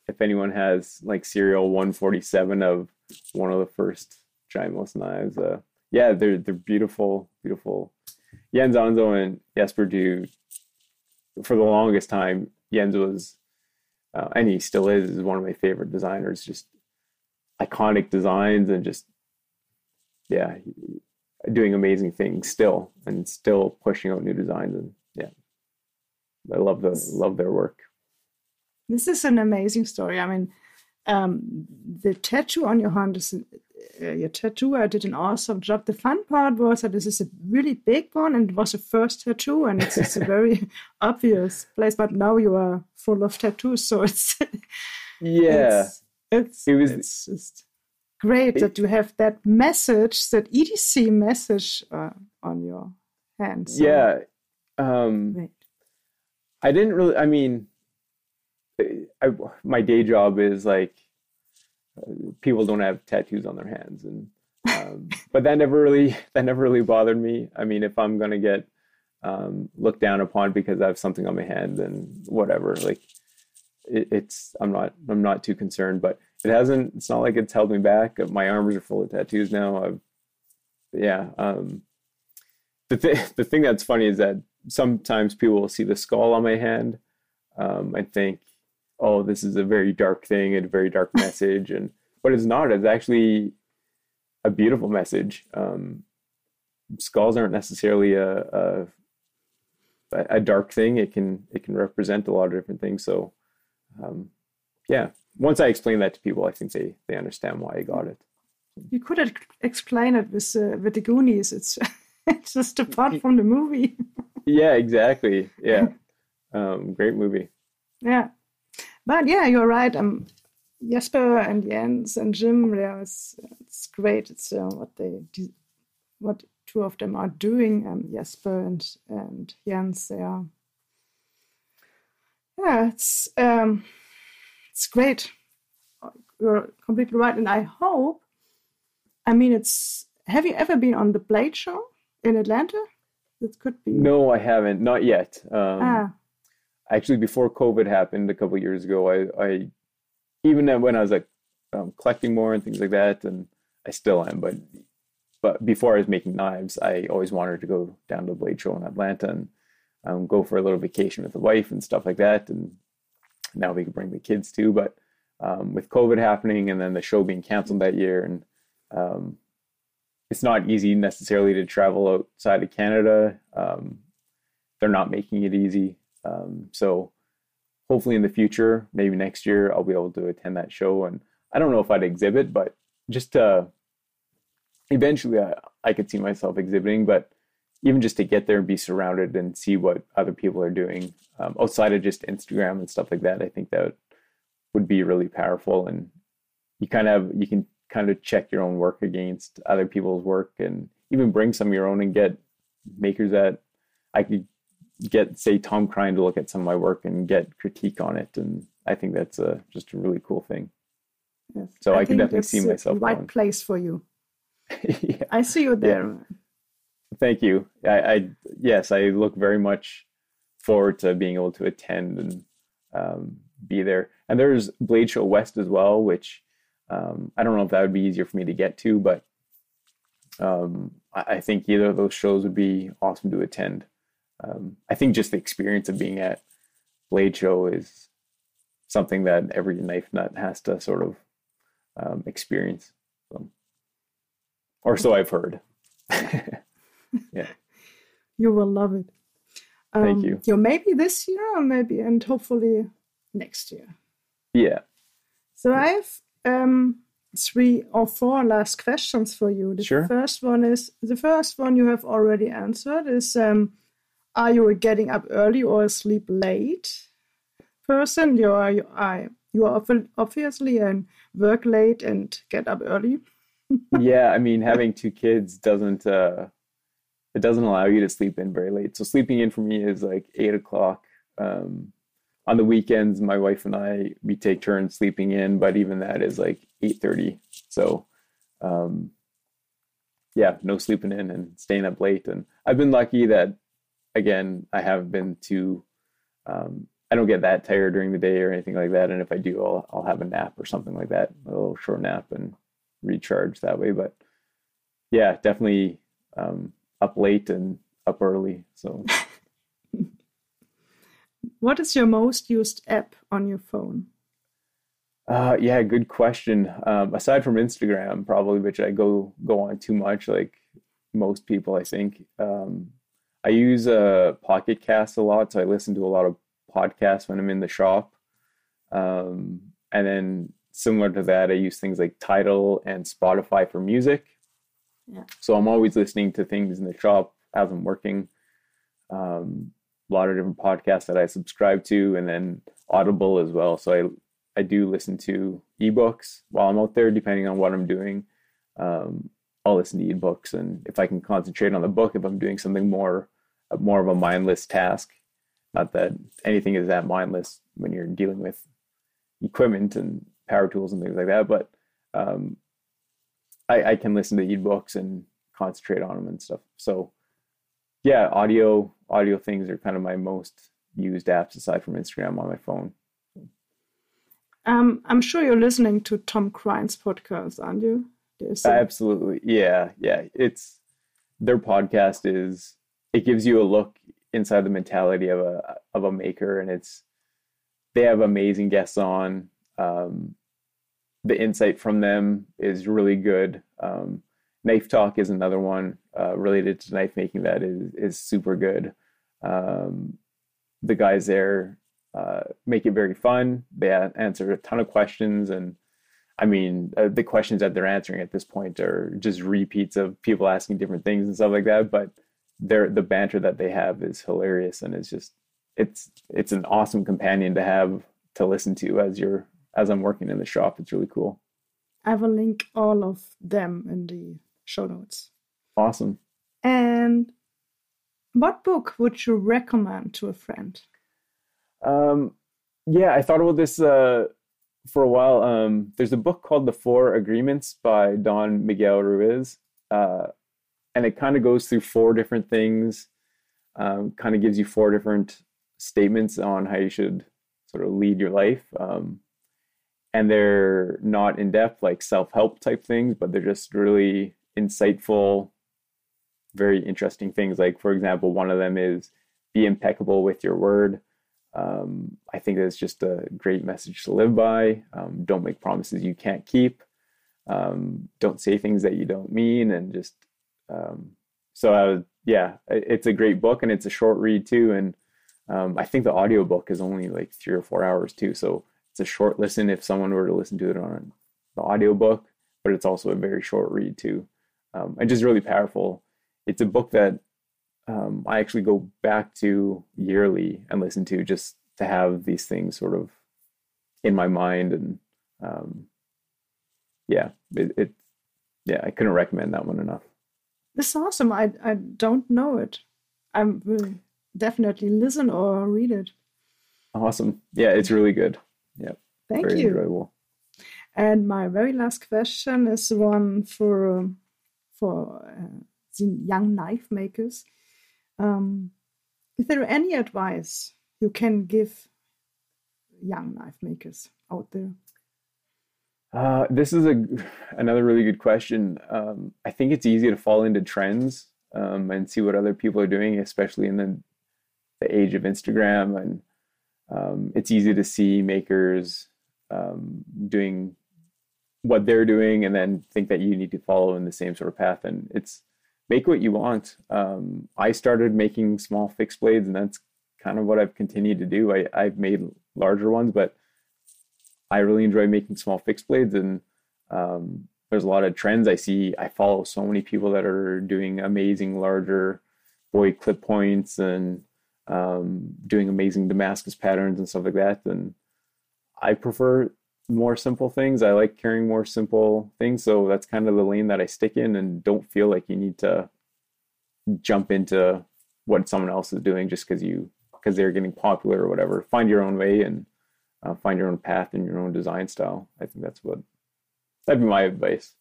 if anyone has like serial 147 of one of the first Giant Mouse knives, uh, yeah, they're they're beautiful, beautiful. Jens Anso and Jesper do for the longest time, Jens was, uh, and he still is, is one of my favorite designers. Just iconic designs and just, yeah, doing amazing things still, and still pushing out new designs. And yeah, I love the love their work. This is an amazing story. I mean, um, the tattoo on your hand is uh, your tattoo. I did an awesome job. The fun part was that this is a really big one and it was a first tattoo and it's, it's a very obvious place. But now you are full of tattoos, so it's yeah, it's it's, it was, it's just great that you have that message, that EDC message uh, on your hands. So. Yeah, um, I didn't really. I mean, I, my day job is like people don't have tattoos on their hands and um, but that never really that never really bothered me i mean if i'm gonna get um, looked down upon because i have something on my hand then whatever like it, it's i'm not i'm not too concerned but it hasn't it's not like it's held me back my arms are full of tattoos now i've yeah um, the, th- the thing that's funny is that sometimes people will see the skull on my hand um, and think oh, this is a very dark thing and a very dark message. And but it's not. It's actually a beautiful message. Um, skulls aren't necessarily a, a a dark thing. It can it can represent a lot of different things. So, um, yeah, once I explain that to people, I think they they understand why I got it. You could explain it with uh, with the Goonies. It's it's just a part from the movie. yeah, exactly. Yeah, um, great movie. Yeah, but yeah, you're right. Um, Jesper and Jens and Jim, yeah, it's it's great. It's uh, what they do, what two of them are doing. Um, Jesper and and Jens, they are. Yeah, it's um, it's great. You're completely right, and I hope. I mean, it's. Have you ever been on the Blade Show in Atlanta? It could be. No, I haven't. Not yet. Um, ah. Actually, before COVID happened a couple years ago, I, I even when I was like um, collecting more and things like that, and I still am, but but before I was making knives, I always wanted to go down to the blade show in Atlanta and um, go for a little vacation with the wife and stuff like that. And now we can bring the kids too. But um, with COVID happening and then the show being canceled that year, and um, it's not easy necessarily to travel outside of Canada. Um, they're not making it easy. Um, so hopefully in the future, maybe next year, I'll be able to attend that show. And I don't know if I'd exhibit, but just to eventually I, I could see myself exhibiting, but even just to get there and be surrounded and see what other people are doing um, outside of just Instagram and stuff like that, I think that would be really powerful. And you kind of you can kind of check your own work against other people's work and even bring some of your own and get makers that I could get say Tom Krein to look at some of my work and get critique on it. And I think that's a, just a really cool thing. Yes. So I, I can definitely see myself. Right place for you. yeah. I see you there. Yeah. Thank you. I, I, yes, I look very much forward to being able to attend and um, be there. And there's Blade Show West as well, which um, I don't know if that would be easier for me to get to, but um, I, I, think either of those shows would be awesome to attend. Um, I think just the experience of being at Blade Show is something that every knife nut has to sort of um, experience. So or so I've heard. yeah. You will love it. Um, Thank you. You maybe this year or maybe and hopefully next year. Yeah. So I have um, three or four last questions for you. The sure. first one is the first one you have already answered is um, are you a getting up early or sleep late person? You are you are you are obviously and work late and get up early yeah, I mean, having two kids doesn't uh, it doesn't allow you to sleep in very late. So sleeping in for me is like eight o'clock. Um, on the weekends, my wife and I we take turns sleeping in, but even that is like eight thirty. So, um, yeah, no sleeping in and staying up late. And I've been lucky that again I haven't been too. Um, I don't get that tired during the day or anything like that. And if I do, I'll I'll have a nap or something like that, a little short nap, and recharge that way. But yeah, definitely um, up late and up early. So, what is your most used app on your phone? Uh, yeah, good question. Um, aside from Instagram, probably, which I go go on too much, like most people, I think. Um, I use uh, Pocket Cast a lot, so I listen to a lot of podcasts when I'm in the shop. Um, and then similar to that, I use things like Tidal and Spotify for music. So I'm always listening to things in the shop as I'm working. Um, a lot of different podcasts that I subscribe to, and then Audible as well. So I I do listen to ebooks while I'm out there, depending on what I'm doing. Um, I'll listen to ebooks, and if I can concentrate on the book, if I'm doing something more more of a mindless task, not that anything is that mindless when you're dealing with equipment and power tools and things like that. But um, I, I can listen to ebooks and concentrate on them and stuff. So yeah, audio audio things are kind of my most used apps aside from Instagram on my phone. Um, I'm sure you're listening to Tom Krein's podcast, aren't you? A... Absolutely, yeah, yeah. It's their podcast is it gives you a look inside the mentality of a of a maker, and it's they have amazing guests on. Um, the insight from them is really good. Um, Knife Talk is another one uh, related to knife making that is is super good. Um, the guys there uh, make it very fun. They answer a ton of questions, and I mean, uh, the questions that they're answering at this point are just repeats of people asking different things and stuff like that. But they're, the banter that they have is hilarious, and it's just it's it's an awesome companion to have to listen to as you're as I'm working in the shop. It's really cool. I will link all of them in the show notes. Awesome. And what book would you recommend to a friend? Um, yeah, I thought about this uh, for a while. Um, there's a book called The Four Agreements by Don Miguel Ruiz. Uh, and it kind of goes through four different things, um, kind of gives you four different statements on how you should sort of lead your life. Um, and they're not in depth like self help type things, but they're just really insightful, very interesting things. Like, for example, one of them is be impeccable with your word. Um, I think that's just a great message to live by. Um, don't make promises you can't keep. Um, don't say things that you don't mean, and just um, so I was, yeah, it's a great book and it's a short read too. And um, I think the audiobook is only like three or four hours too, so it's a short listen if someone were to listen to it on the audiobook, but it's also a very short read too, um, and just really powerful. It's a book that um, I actually go back to yearly and listen to just to have these things sort of in my mind and um, yeah, it, it yeah, I couldn't recommend that one enough. This is awesome. I I don't know it. I will definitely listen or read it. Awesome. Yeah, it's really good. Yeah. Thank very you. Enjoyable. And my very last question is one for um, for uh, the young knife makers. Um, is there any advice you can give young knife makers out there? Uh, this is a another really good question. Um, I think it's easy to fall into trends um, and see what other people are doing, especially in the the age of Instagram, and um, it's easy to see makers um, doing what they're doing, and then think that you need to follow in the same sort of path. And it's make what you want. Um, I started making small fixed blades, and that's kind of what I've continued to do. I, I've made larger ones, but I really enjoy making small fixed blades and um, there's a lot of trends I see. I follow so many people that are doing amazing larger boy clip points and um, doing amazing Damascus patterns and stuff like that. And I prefer more simple things. I like carrying more simple things. So that's kind of the lane that I stick in and don't feel like you need to jump into what someone else is doing just because you because they're getting popular or whatever. Find your own way and uh, find your own path and your own design style. I think that's what that'd be my advice.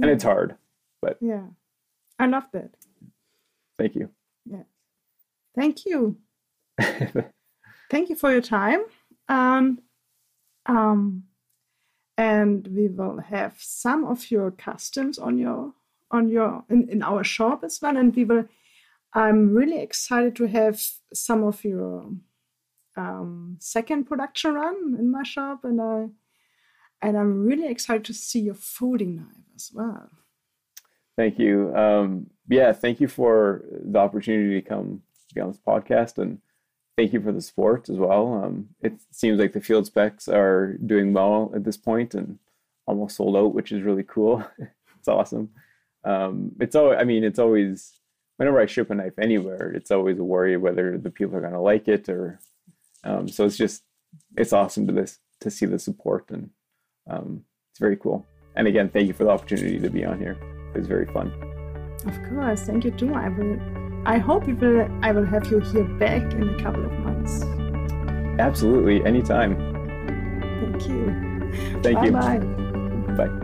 And it's hard, but yeah, I love that. Thank you. Yeah, thank you. thank you for your time. And um, and we will have some of your customs on your on your in, in our shop as well, and we will. I'm really excited to have some of your um, second production run in my shop, and I and I'm really excited to see your folding knife as well. Thank you. Um, yeah, thank you for the opportunity to come be on this podcast, and thank you for the support as well. Um, it seems like the field specs are doing well at this point and almost sold out, which is really cool. it's awesome. Um, it's always, I mean, it's always whenever I ship a knife anywhere, it's always a worry whether the people are going to like it or um, so it's just it's awesome to this to see the support and um, it's very cool. And again, thank you for the opportunity to be on here. It was very fun. Of course, thank you too. I will. I hope you will. I will have you here back in a couple of months. Absolutely, anytime. Thank you. Thank bye you. Bye. Bye.